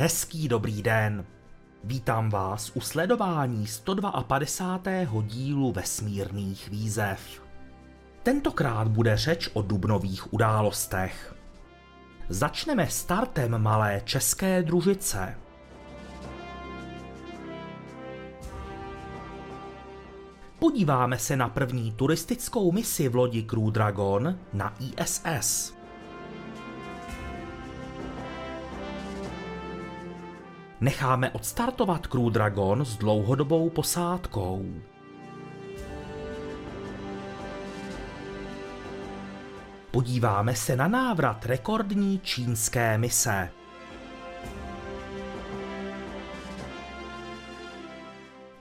Hezký dobrý den. Vítám vás u sledování 152. dílu vesmírných výzev. Tentokrát bude řeč o dubnových událostech. Začneme startem malé české družice. Podíváme se na první turistickou misi v lodi Crew Dragon na ISS. Necháme odstartovat Crew Dragon s dlouhodobou posádkou. Podíváme se na návrat rekordní čínské mise.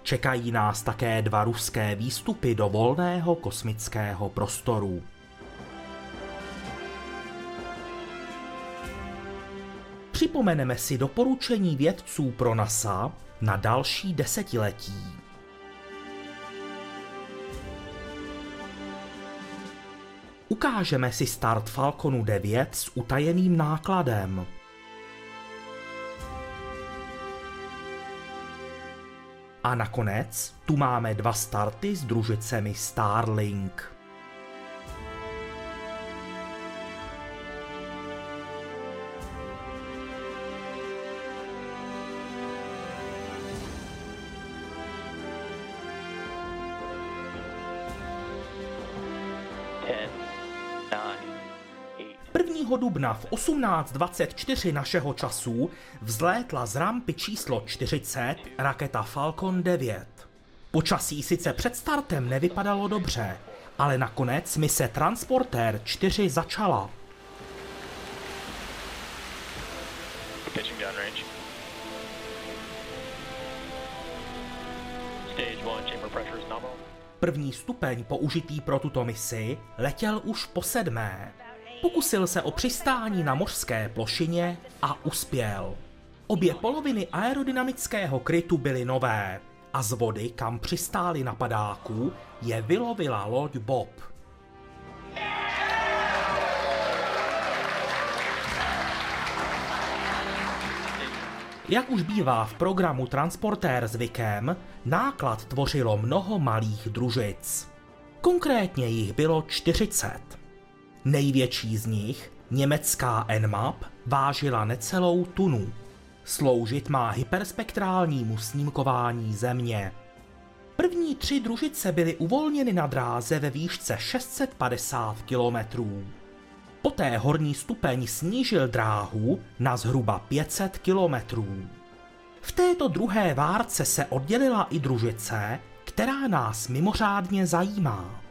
Čekají nás také dva ruské výstupy do volného kosmického prostoru. Připomeneme si doporučení vědců pro NASA na další desetiletí. Ukážeme si start Falconu 9 s utajeným nákladem. A nakonec tu máme dva starty s družicemi Starlink. Dubna v 18.24 našeho času vzlétla z rampy číslo 40 raketa Falcon 9. Počasí sice před startem nevypadalo dobře, ale nakonec mise Transporter 4 začala. První stupeň použitý pro tuto misi letěl už po sedmé. Pokusil se o přistání na mořské plošině a uspěl. Obě poloviny aerodynamického krytu byly nové a z vody, kam přistáli na padáku, je vylovila loď Bob. Jak už bývá v programu Transportér zvykem, náklad tvořilo mnoho malých družic. Konkrétně jich bylo 40. Největší z nich, německá Nmap, vážila necelou tunu. Sloužit má hyperspektrálnímu snímkování Země. První tři družice byly uvolněny na dráze ve výšce 650 kilometrů. Poté horní stupeň snížil dráhu na zhruba 500 kilometrů. V této druhé várce se oddělila i družice, která nás mimořádně zajímá.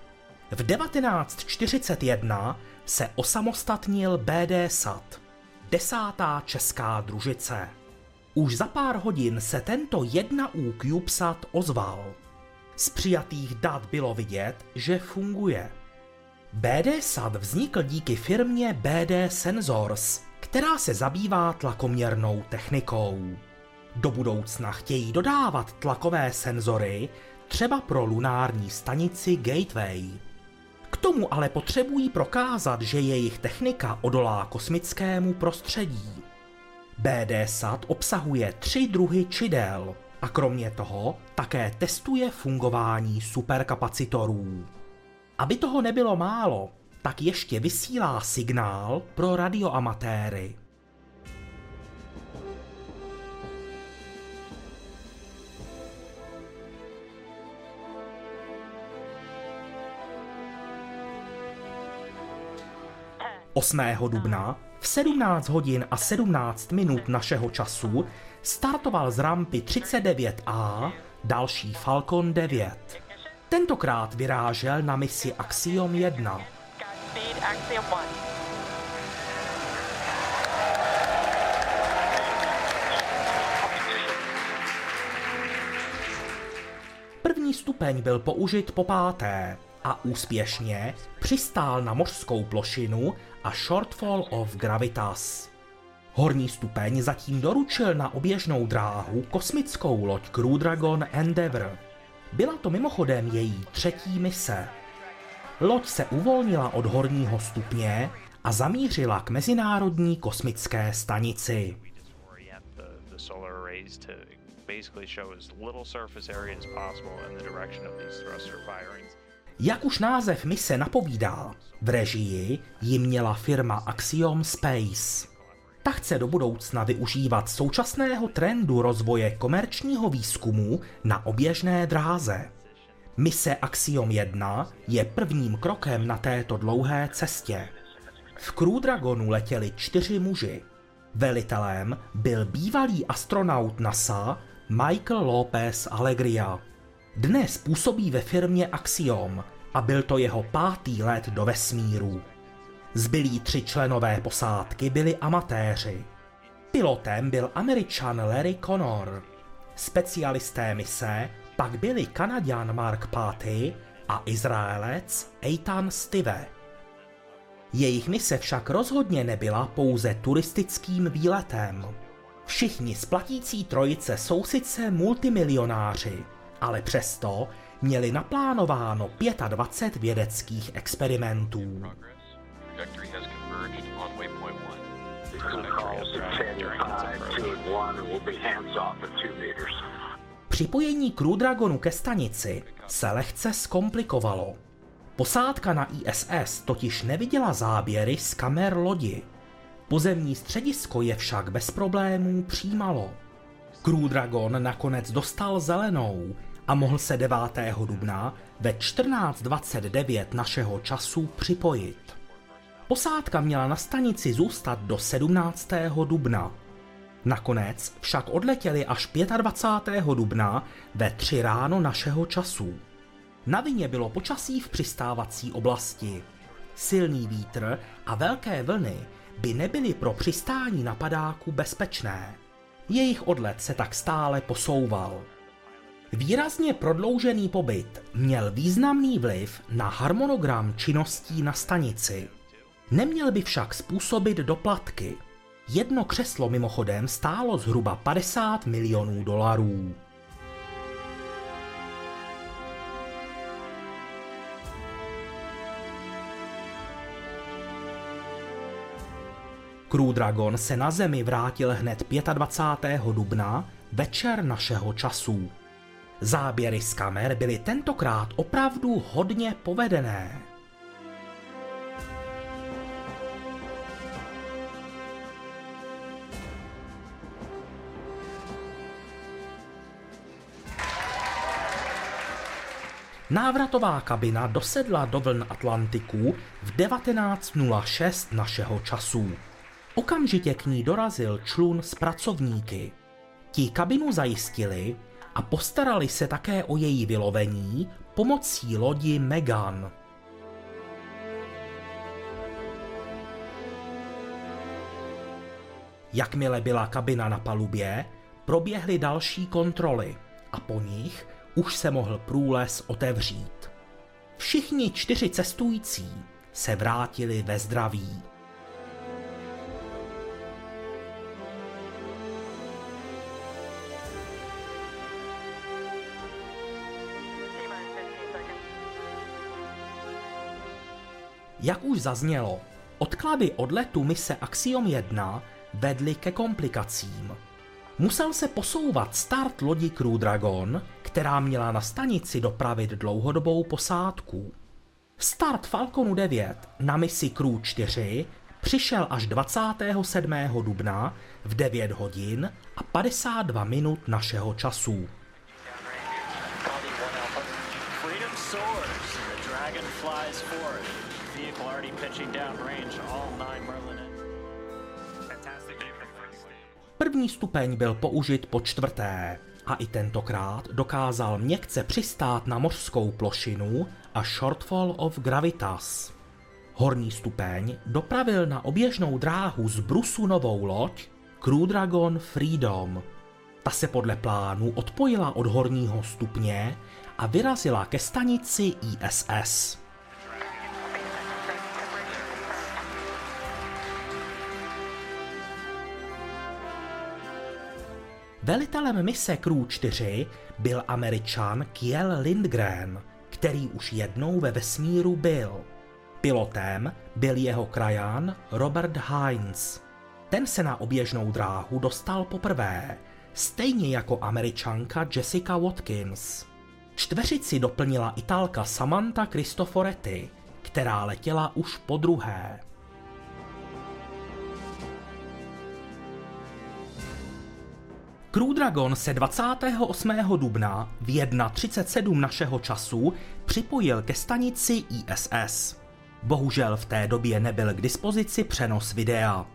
V 1941 se osamostatnil BD Sat, desátá česká družice. Už za pár hodin se tento 1U CubeSat ozval. Z přijatých dat bylo vidět, že funguje. BD Sat vznikl díky firmě BD Sensors, která se zabývá tlakoměrnou technikou. Do budoucna chtějí dodávat tlakové senzory třeba pro lunární stanici Gateway. K tomu ale potřebují prokázat, že jejich technika odolá kosmickému prostředí. BD-SAT obsahuje tři druhy čidel a kromě toho také testuje fungování superkapacitorů. Aby toho nebylo málo, tak ještě vysílá signál pro radioamatéry. 8. dubna v 17 hodin a 17 minut našeho času startoval z rampy 39A další Falcon 9. Tentokrát vyrážel na misi Axiom 1. První stupeň byl použit po páté a úspěšně přistál na mořskou plošinu a Shortfall of Gravitas. Horní stupeň zatím doručil na oběžnou dráhu kosmickou loď Crew Dragon Endeavour. Byla to mimochodem její třetí mise. Loď se uvolnila od horního stupně a zamířila k Mezinárodní kosmické stanici. basically show as little surface area as possible in the direction of these thruster firings. Jak už název mise napovídá, v režii ji měla firma Axiom Space. Ta chce do budoucna využívat současného trendu rozvoje komerčního výzkumu na oběžné dráze. Mise Axiom 1 je prvním krokem na této dlouhé cestě. V Crew Dragonu letěli čtyři muži. Velitelem byl bývalý astronaut NASA Michael Lopez Alegria. Dnes působí ve firmě Axiom a byl to jeho pátý let do vesmíru. Zbylí tři členové posádky byli amatéři. Pilotem byl američan Larry Connor. Specialisté mise pak byli Kanaďan Mark Patty a Izraelec Eitan Stive. Jejich mise však rozhodně nebyla pouze turistickým výletem. Všichni splatící trojice jsou sice multimilionáři, ale přesto měli naplánováno 25 vědeckých experimentů. Připojení Crew Dragonu ke stanici se lehce zkomplikovalo. Posádka na ISS totiž neviděla záběry z kamer lodi. Pozemní středisko je však bez problémů přijímalo. Crew Dragon nakonec dostal zelenou a mohl se 9. dubna ve 14.29 našeho času připojit. Posádka měla na stanici zůstat do 17. dubna. Nakonec však odletěli až 25. dubna ve 3 ráno našeho času. Na vině bylo počasí v přistávací oblasti. Silný vítr a velké vlny by nebyly pro přistání na padáku bezpečné. Jejich odlet se tak stále posouval. Výrazně prodloužený pobyt měl významný vliv na harmonogram činností na stanici. Neměl by však způsobit doplatky. Jedno křeslo mimochodem stálo zhruba 50 milionů dolarů. Crew Dragon se na Zemi vrátil hned 25. dubna večer našeho času. Záběry z kamer byly tentokrát opravdu hodně povedené. Návratová kabina dosedla do vln Atlantiku v 19.06 našeho času. Okamžitě k ní dorazil člun s pracovníky. Ti kabinu zajistili a postarali se také o její vylovení pomocí lodi Megan. Jakmile byla kabina na palubě, proběhly další kontroly a po nich už se mohl průles otevřít. Všichni čtyři cestující se vrátili ve zdraví. Jak už zaznělo, odklady odletu mise Axiom 1 vedly ke komplikacím. Musel se posouvat start lodi Crew Dragon, která měla na stanici dopravit dlouhodobou posádku. Start Falconu 9 na misi Crew 4 přišel až 27. dubna v 9 hodin a 52 minut našeho času. První stupeň byl použit po čtvrté a i tentokrát dokázal měkce přistát na mořskou plošinu a shortfall of gravitas. Horní stupeň dopravil na oběžnou dráhu z Brusu novou loď Crew Dragon Freedom. Ta se podle plánu odpojila od horního stupně a vyrazila ke stanici ISS. Velitelem mise Crew 4 byl američan Kiel Lindgren, který už jednou ve vesmíru byl. Pilotem byl jeho krajan Robert Hines. Ten se na oběžnou dráhu dostal poprvé, stejně jako američanka Jessica Watkins. Čtveřici doplnila italka Samantha Cristoforetti, která letěla už po druhé. Crew Dragon se 28. dubna v 1.37 našeho času připojil ke stanici ISS. Bohužel v té době nebyl k dispozici přenos videa.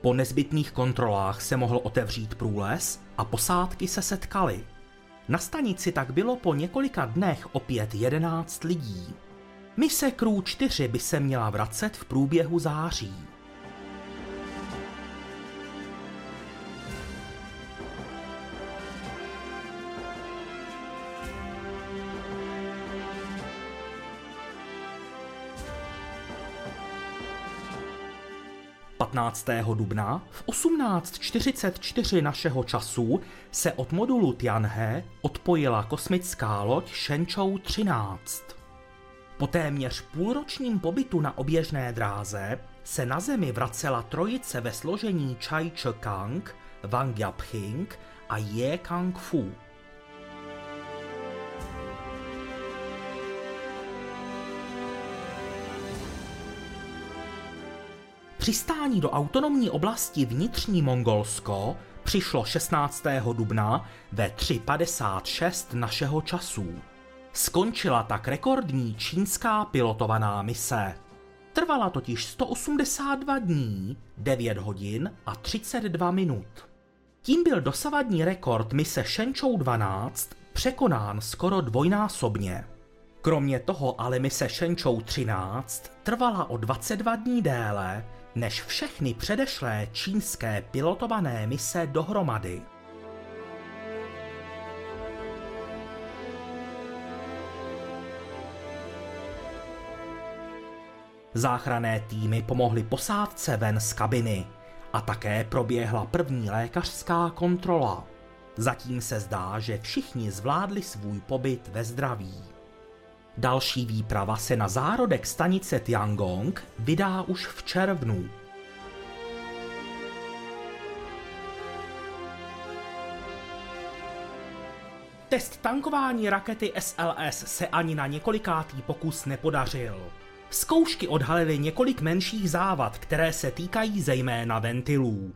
Po nezbytných kontrolách se mohl otevřít průles a posádky se setkaly. Na stanici tak bylo po několika dnech opět 11 lidí. Mise Crew 4 by se měla vracet v průběhu září. 15. dubna v 18.44 našeho času se od modulu Tianhe odpojila kosmická loď Shenzhou 13. Po téměř půlročním pobytu na oběžné dráze se na Zemi vracela trojice ve složení Chai Che-kang, Wang Yapching a Ye Kang-fu. Přistání do autonomní oblasti vnitřní Mongolsko přišlo 16. dubna ve 3.56 našeho času. Skončila tak rekordní čínská pilotovaná mise. Trvala totiž 182 dní, 9 hodin a 32 minut. Tím byl dosavadní rekord mise Shenzhou 12 překonán skoro dvojnásobně. Kromě toho ale mise Shenzhou 13 trvala o 22 dní déle než všechny předešlé čínské pilotované mise dohromady. Záchrané týmy pomohly posádce ven z kabiny a také proběhla první lékařská kontrola. Zatím se zdá, že všichni zvládli svůj pobyt ve zdraví. Další výprava se na zárodek stanice Tiangong vydá už v červnu. Test tankování rakety SLS se ani na několikátý pokus nepodařil. Zkoušky odhalily několik menších závad, které se týkají zejména ventilů.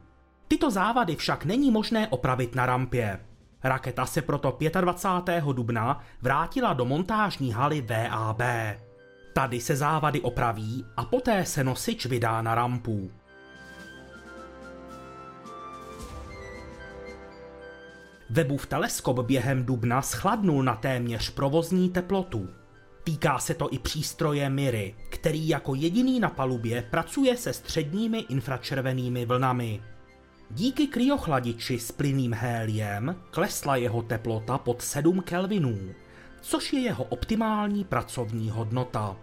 Tyto závady však není možné opravit na rampě. Raketa se proto 25. dubna vrátila do montážní haly VAB. Tady se závady opraví a poté se nosič vydá na rampu. Webův teleskop během dubna schladnul na téměř provozní teplotu. Týká se to i přístroje Miry, který jako jediný na palubě pracuje se středními infračervenými vlnami. Díky kryochladiči s plynným héliem klesla jeho teplota pod 7 kelvinů, což je jeho optimální pracovní hodnota.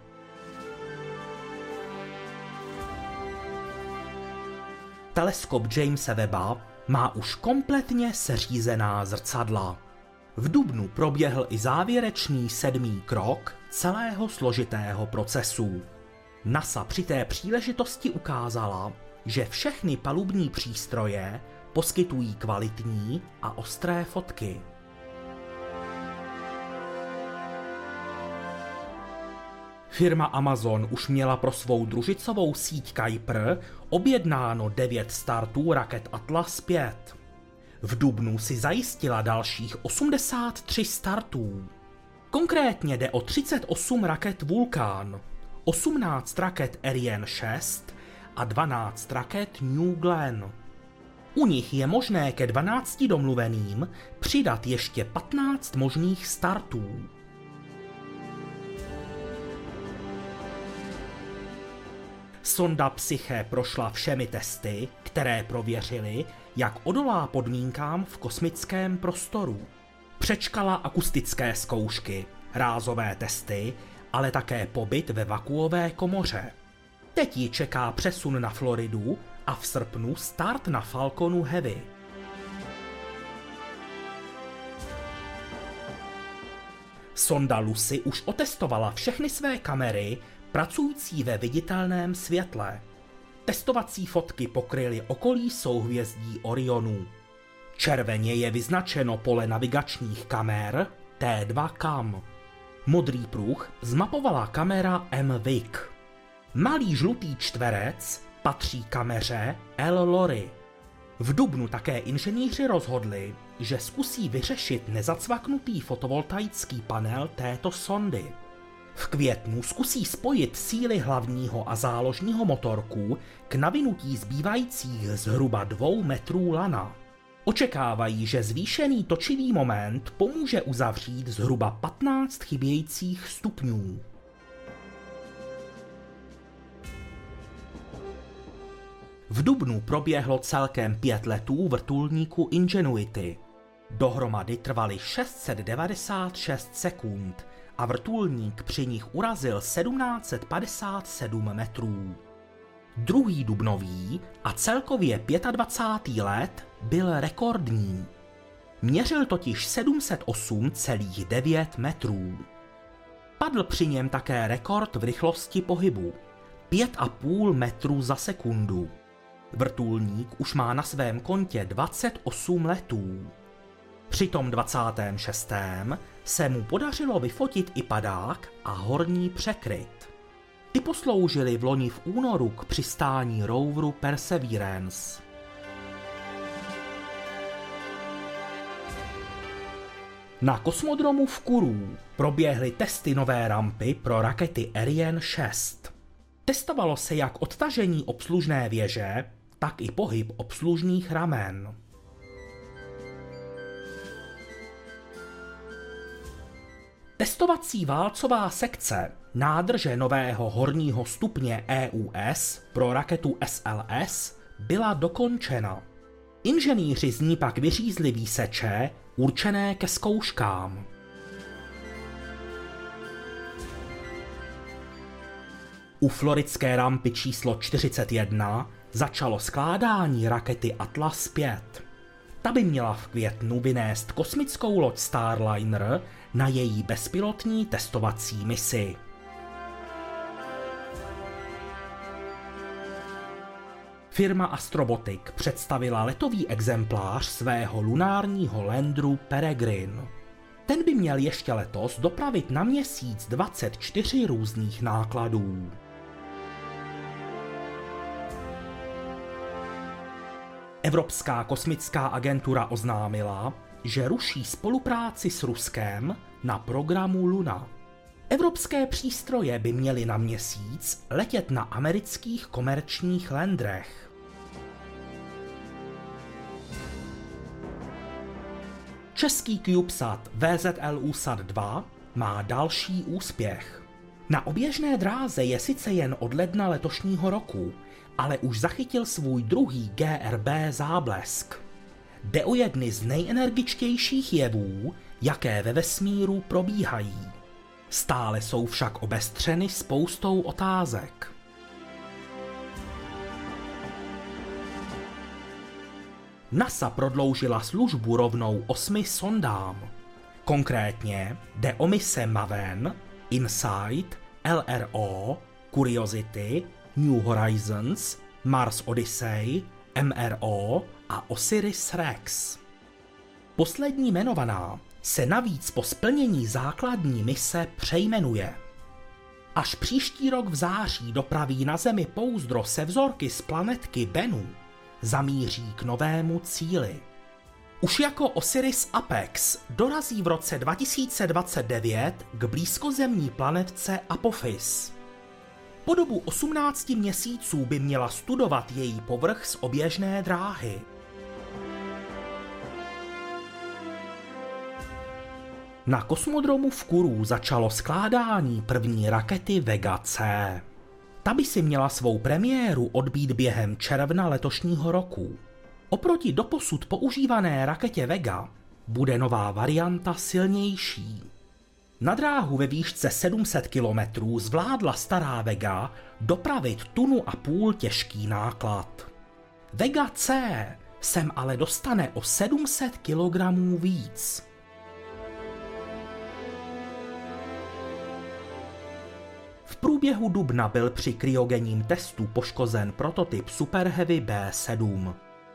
Teleskop Jamesa Webba má už kompletně seřízená zrcadla. V Dubnu proběhl i závěrečný sedmý krok celého složitého procesu. NASA při té příležitosti ukázala, že všechny palubní přístroje poskytují kvalitní a ostré fotky. Firma Amazon už měla pro svou družicovou síť Kuiper objednáno 9 startů raket Atlas 5. V Dubnu si zajistila dalších 83 startů. Konkrétně jde o 38 raket Vulkan, 18 raket Ariane 6 a 12 raket New Glenn. U nich je možné ke 12 domluveným přidat ještě 15 možných startů. Sonda Psyche prošla všemi testy, které prověřily, jak odolá podmínkám v kosmickém prostoru. Přečkala akustické zkoušky, rázové testy, ale také pobyt ve vakuové komoře. Teď ji čeká přesun na Floridu a v srpnu start na Falconu Heavy. Sonda Lucy už otestovala všechny své kamery pracující ve viditelném světle. Testovací fotky pokryly okolí souhvězdí Orionu. Červeně je vyznačeno pole navigačních kamer T2 CAM. Modrý pruh zmapovala kamera MVIC. Malý žlutý čtverec patří kameře L Lori. V Dubnu také inženýři rozhodli, že zkusí vyřešit nezacvaknutý fotovoltaický panel této sondy. V květnu zkusí spojit síly hlavního a záložního motorků k navinutí zbývajících zhruba dvou metrů lana. Očekávají, že zvýšený točivý moment pomůže uzavřít zhruba 15 chybějících stupňů. V Dubnu proběhlo celkem pět letů vrtulníku Ingenuity. Dohromady trvaly 696 sekund a vrtulník při nich urazil 1757 metrů. Druhý dubnový a celkově 25. let byl rekordní. Měřil totiž 708,9 metrů. Padl při něm také rekord v rychlosti pohybu 5,5 metrů za sekundu. Vrtulník už má na svém kontě 28 letů. Při tom 26. se mu podařilo vyfotit i padák a horní překryt. Ty posloužily v loni v únoru k přistání roveru Perseverance. Na kosmodromu v Kuru proběhly testy nové rampy pro rakety Ariane 6. Testovalo se jak odtažení obslužné věže, tak i pohyb obslužných ramen. Testovací válcová sekce nádrže nového horního stupně EUS pro raketu SLS byla dokončena. Inženýři z ní pak vyřízli výseče určené ke zkouškám. U floridské rampy číslo 41 začalo skládání rakety Atlas 5. Ta by měla v květnu vynést kosmickou loď Starliner na její bezpilotní testovací misi. Firma Astrobotic představila letový exemplář svého lunárního landru Peregrine. Ten by měl ještě letos dopravit na měsíc 24 různých nákladů. Evropská kosmická agentura oznámila, že ruší spolupráci s Ruskem na programu Luna. Evropské přístroje by měly na měsíc letět na amerických komerčních landrech. Český CubeSat VZLU-SAT 2 má další úspěch. Na oběžné dráze je sice jen od ledna letošního roku, ale už zachytil svůj druhý GRB záblesk. Jde o jedny z nejenergičtějších jevů, jaké ve vesmíru probíhají. Stále jsou však obestřeny spoustou otázek. NASA prodloužila službu rovnou osmi sondám. Konkrétně jde o mise Maven, Insight, LRO, Curiosity, New Horizons, Mars Odyssey, MRO a Osiris Rex. Poslední jmenovaná se navíc po splnění základní mise přejmenuje. Až příští rok v září dopraví na Zemi pouzdro se vzorky z planetky Bennu, zamíří k novému cíli. Už jako Osiris Apex dorazí v roce 2029 k blízkozemní planetce Apophis. Po dobu 18 měsíců by měla studovat její povrch z oběžné dráhy. Na kosmodromu v Kuru začalo skládání první rakety Vega C. Ta by si měla svou premiéru odbít během června letošního roku. Oproti doposud používané raketě Vega bude nová varianta silnější. Na dráhu ve výšce 700 km zvládla stará Vega dopravit tunu a půl těžký náklad. Vega C sem ale dostane o 700 kg víc. V průběhu dubna byl při kryogenním testu poškozen prototyp Super Heavy B7.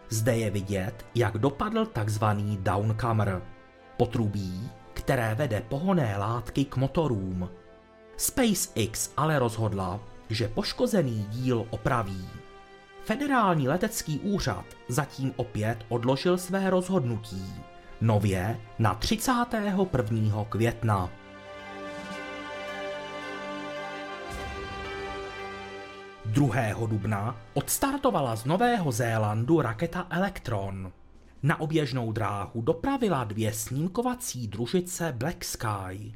Zde je vidět, jak dopadl takzvaný downcomer, potrubí, které vede pohoné látky k motorům. SpaceX ale rozhodla, že poškozený díl opraví. Federální letecký úřad zatím opět odložil své rozhodnutí, nově na 31. května. 2. dubna odstartovala z Nového Zélandu raketa Electron. Na oběžnou dráhu dopravila dvě snímkovací družice Black Sky.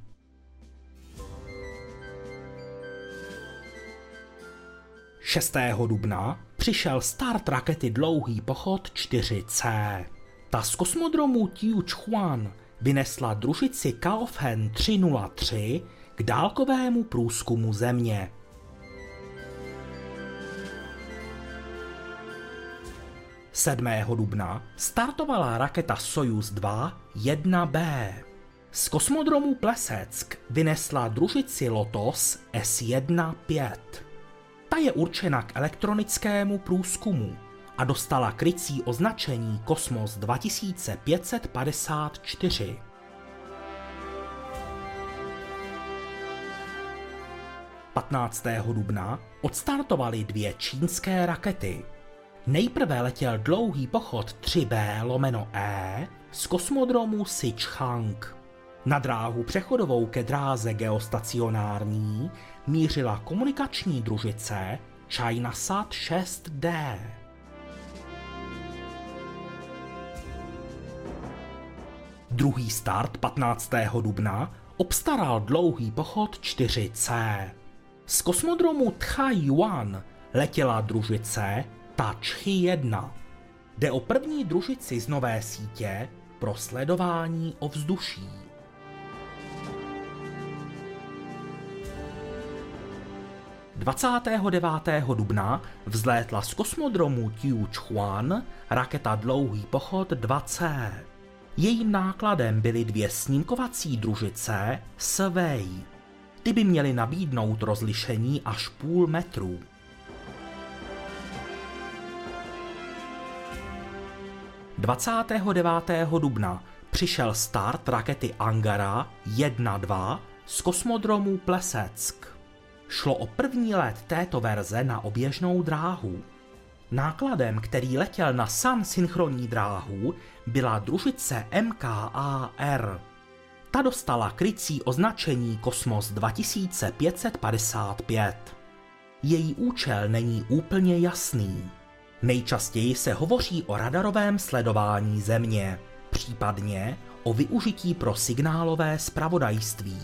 Šestého dubna přišel start rakety Dlouhý pochod 4C. Ta z kosmodromu Tiuchuan vynesla družici Kaofen 303 k dálkovému průzkumu Země. 7. dubna startovala raketa Sojus 2 1B. Z kosmodromu Pleseck vynesla družici Lotos S1-5. Ta je určena k elektronickému průzkumu a dostala krycí označení Kosmos 2554. Patnáctého dubna odstartovaly dvě čínské rakety – Nejprve letěl dlouhý pochod 3B lomeno E z kosmodromu Sichang. Na dráhu přechodovou ke dráze geostacionární mířila komunikační družice ChinaSat 6D. Druhý start 15. dubna obstaral dlouhý pochod 4C. Z kosmodromu Tchai-Yuan letěla družice Touch 1. Jde o první družici z nové sítě pro sledování ovzduší. Dvacátého 29. dubna vzlétla z kosmodromu Tiuchuan raketa Dlouhý pochod 2C. Jejím nákladem byly dvě snímkovací družice Sway. Ty by měly nabídnout rozlišení až půl metru. 29. dubna přišel start rakety Angara 1-2 z kosmodromu Pleseck. Šlo o první let této verze na oběžnou dráhu. Nákladem, který letěl na sam synchronní dráhu, byla družice MKAR. Ta dostala krycí označení Kosmos 2555. Její účel není úplně jasný. Nejčastěji se hovoří o radarovém sledování Země, případně o využití pro signálové spravodajství.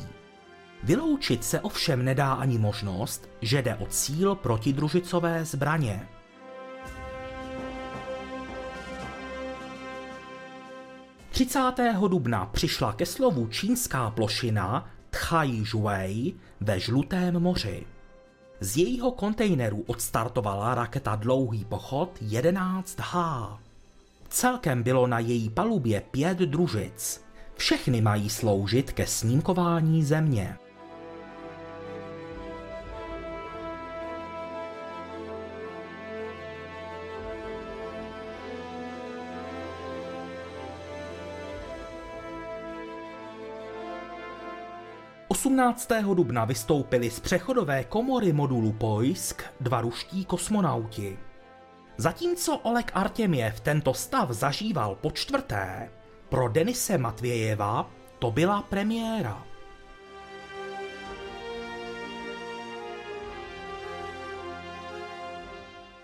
Vyloučit se ovšem nedá ani možnost, že jde o cíl protidružicové zbraně. Třicátého dubna přišla ke slovu čínská plošina Tchai Zhuai ve Žlutém moři. Z jejího kontejneru odstartovala raketa Dlouhý pochod 11H. Celkem bylo na její palubě pět družic. Všechny mají sloužit ke snímkování země. 18. dubna vystoupili z přechodové komory modulu Pojsk dva ruští kosmonauti. Zatímco Oleg Artěměv tento stav zažíval po čtvrté, pro Denise Matvějeva to byla premiéra.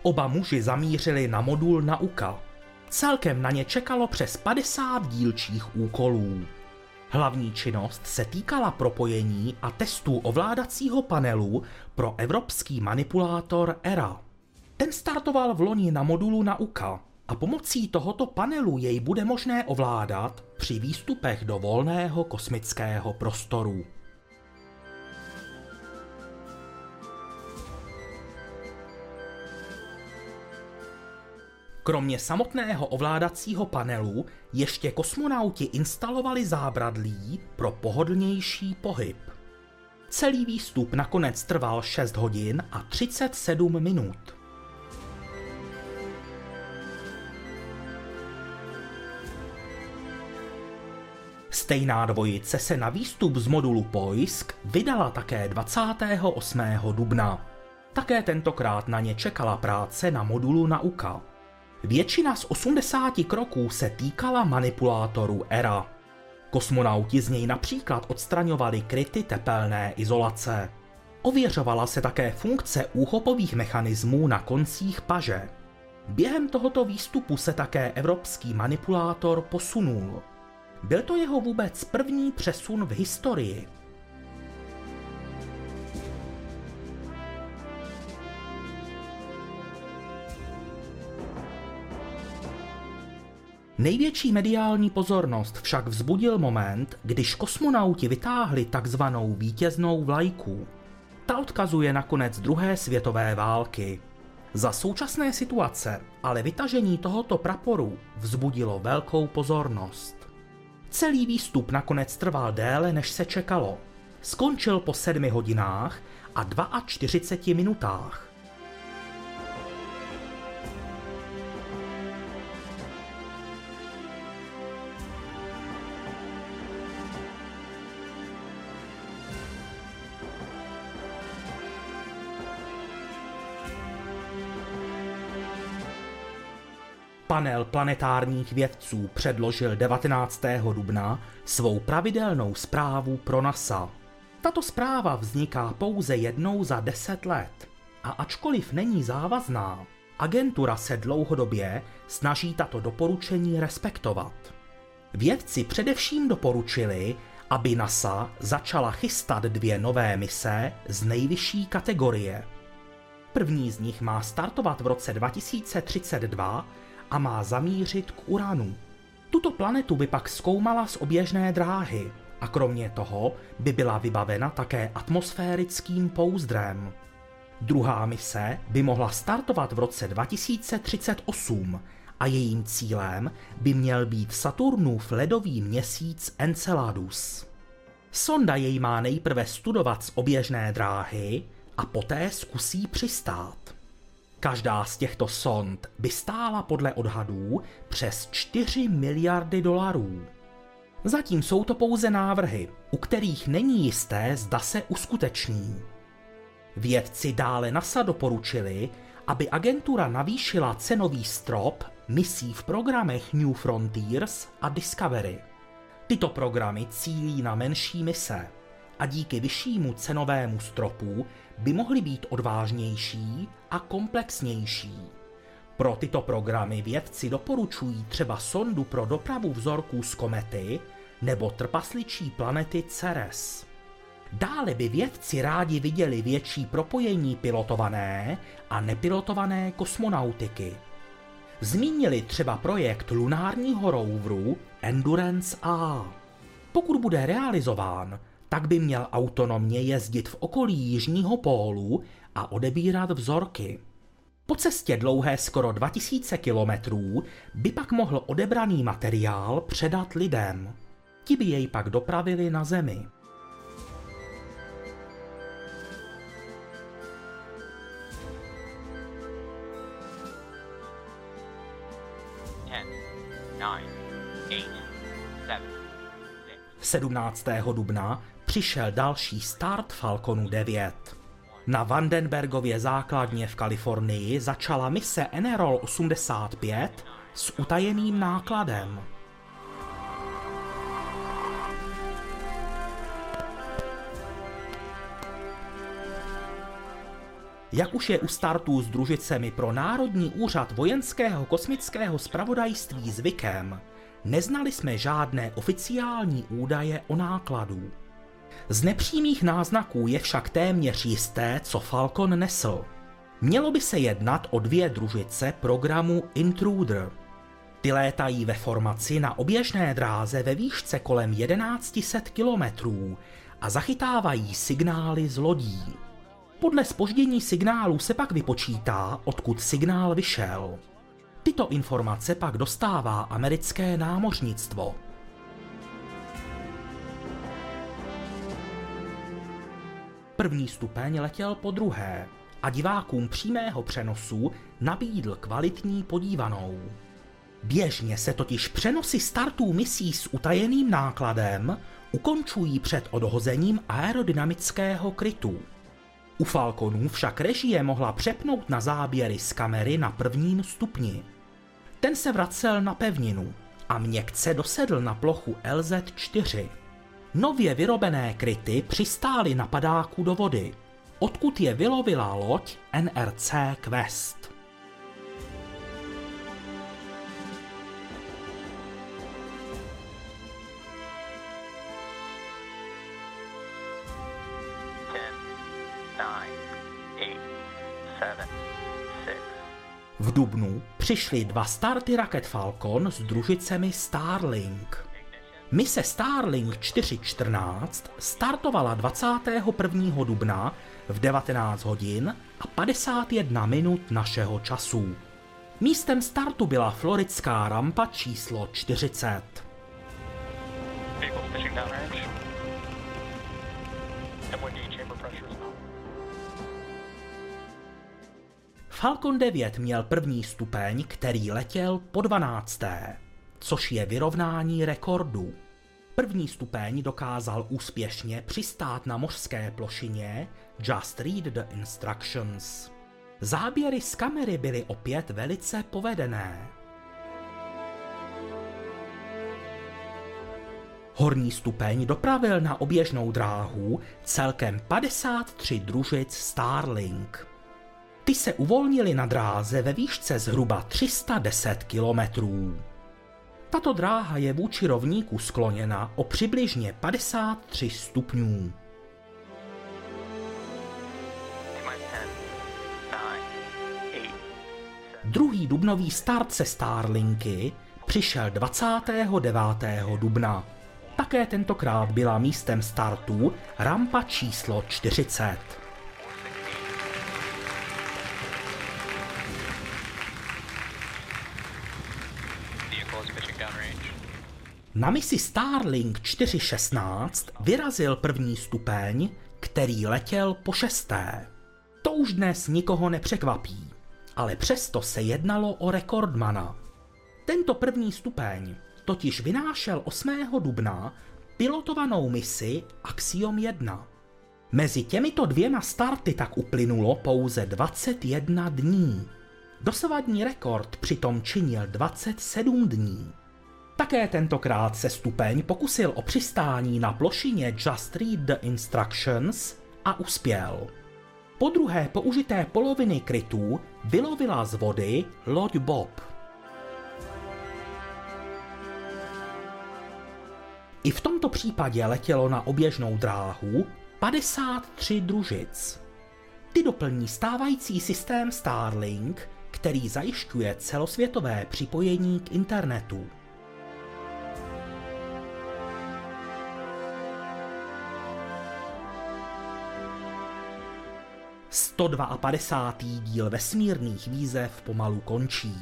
Oba muži zamířili na modul Nauka. Celkem na ně čekalo přes 50 dílčích úkolů. Hlavní činnost se týkala propojení a testů ovládacího panelu pro evropský manipulátor ERA. Ten startoval v loni na modulu Nauka a pomocí tohoto panelu jej bude možné ovládat při výstupech do volného kosmického prostoru. Kromě samotného ovládacího panelu ještě kosmonauti instalovali zábradlí pro pohodlnější pohyb. Celý výstup nakonec trval 6 hodin a 37 minut. Stejná dvojice se na výstup z modulu Poisk vydala také 28. dubna. Také tentokrát na ně čekala práce na modulu Nauka. Většina z 80 kroků se týkala manipulátorů ERA. Kosmonauti z něj například odstraňovali kryty tepelné izolace. Ověřovala se také funkce úchopových mechanismů na koncích paže. Během tohoto výstupu se také evropský manipulátor posunul. Byl to jeho vůbec první přesun v historii. Největší mediální pozornost však vzbudil moment, když kosmonauti vytáhli takzvanou vítěznou vlajku. Ta odkazuje na konec druhé světové války. Za současné situace ale vytažení tohoto praporu vzbudilo velkou pozornost. Celý výstup nakonec trval déle, než se čekalo. Skončil po sedmi hodinách a 42 minutách. Panel planetárních vědců předložil 19. dubna svou pravidelnou zprávu pro NASA. Tato zpráva vzniká pouze jednou za deset let a ačkoliv není závazná, agentura se dlouhodobě snaží tato doporučení respektovat. Vědci především doporučili, aby NASA začala chystat dvě nové mise z nejvyšší kategorie. První z nich má startovat v roce 2032 a má zamířit k Uranu. Tuto planetu by pak zkoumala z oběžné dráhy a kromě toho by byla vybavena také atmosférickým pouzdrem. Druhá mise by mohla startovat v roce 2038 a jejím cílem by měl být Saturnův ledový měsíc Enceladus. Sonda jej má nejprve studovat z oběžné dráhy a poté zkusí přistát. Každá z těchto sond by stála podle odhadů přes 4 miliardy dolarů. Zatím jsou to pouze návrhy, u kterých není jisté, zda se uskuteční. Vědci dále NASA doporučili, aby agentura navýšila cenový strop misí v programech New Frontiers a Discovery. Tyto programy cílí na menší mise a díky vyššímu cenovému stropu by mohly být odvážnější a komplexnější. Pro tyto programy vědci doporučují třeba sondu pro dopravu vzorků z komety nebo trpasličí planety Ceres. Dále by vědci rádi viděli větší propojení pilotované a nepilotované kosmonautiky. Zmínili třeba projekt lunárního roveru Endurance A. Pokud bude realizován, tak by měl autonomně jezdit v okolí Jižního pólu a odebírat vzorky. Po cestě dlouhé skoro 2000 kilometrů by pak mohl odebraný materiál předat lidem. Ti by jej pak dopravili na Zemi. Ten, nine, eight, seven, 17. dubna přišel další start Falconu 9. Na Vandenbergově základně v Kalifornii začala mise Enerol 85 s utajeným nákladem. Jak už je u startů s družicemi pro Národní úřad vojenského kosmického spravodajství zvykem, neznali jsme žádné oficiální údaje o nákladu. Z nepřímých náznaků je však téměř jisté, co Falcon nesl. Mělo by se jednat o dvě družice programu Intruder. Ty létají ve formaci na oběžné dráze ve výšce kolem 1100 kilometrů a zachytávají signály z lodí. Podle spoždění signálu se pak vypočítá, odkud signál vyšel. Tyto informace pak dostává americké námořnictvo. První stupeň letěl po druhé a divákům přímého přenosu nabídl kvalitní podívanou. Běžně se totiž přenosy startů misí s utajeným nákladem ukončují před odhozením aerodynamického krytu. U Falconů však režie mohla přepnout na záběry z kamery na prvním stupni. Ten se vracel na pevninu a měkce dosedl na plochu LZ-4. Nově vyrobené kryty přistály na padáku do vody, odkud je vylovila loď NRC Quest. V dubnu přišly dva starty raket Falcon s družicemi Starlink. Mise Starlink 414 startovala 21. dubna v 19 hodin a 51 minut našeho času. Místem startu byla floridská rampa číslo 40. Falcon 9 měl první stupeň, který letěl po 12. což je vyrovnání rekordů. První stupeň dokázal úspěšně přistát na mořské plošině Just Read the Instructions. Záběry z kamery byly opět velice povedené. Horní stupeň dopravil na oběžnou dráhu celkem 53 družic Starlink. Ty se uvolnily na dráze ve výšce zhruba 310 kilometrů. Tato dráha je vůči rovníku skloněna o přibližně 53 stupňů. Druhý dubnový start se Starlinky přišel 29. dubna. Také tentokrát byla místem startu rampa číslo 40. Na misi Starlink 416 vyrazil první stupeň, který letěl po šesté. To už dnes nikoho nepřekvapí, ale přesto se jednalo o rekordmana. Tento první stupeň totiž vynášel 8. dubna pilotovanou misi Axiom 1. Mezi těmito dvěma starty tak uplynulo pouze 21 dní. Dosavadní rekord přitom činil 27 dní. Také tentokrát se stupeň pokusil o přistání na plošině Just Read the Instructions a uspěl. Po druhé použité poloviny krytů vylovila z vody loď Bob. I v tomto případě letělo na oběžnou dráhu 53 družic. Ty doplní stávající systém Starlink, který zajišťuje celosvětové připojení k internetu. 152. díl vesmírných výzev pomalu končí.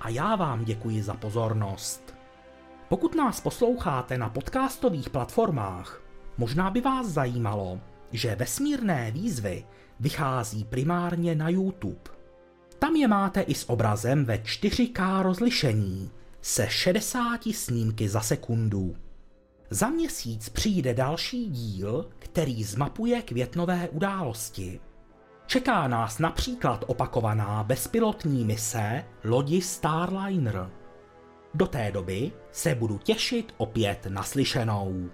A já vám děkuji za pozornost. Pokud nás posloucháte na podcastových platformách, možná by vás zajímalo, že vesmírné výzvy vychází primárně na YouTube. Tam je máte i s obrazem ve 4K rozlišení se 60 snímky za sekundu. Za měsíc přijde další díl, který zmapuje květnové události. Čeká nás například opakovaná bezpilotní mise lodi Starliner. Do té doby se budu těšit opět naslyšenou.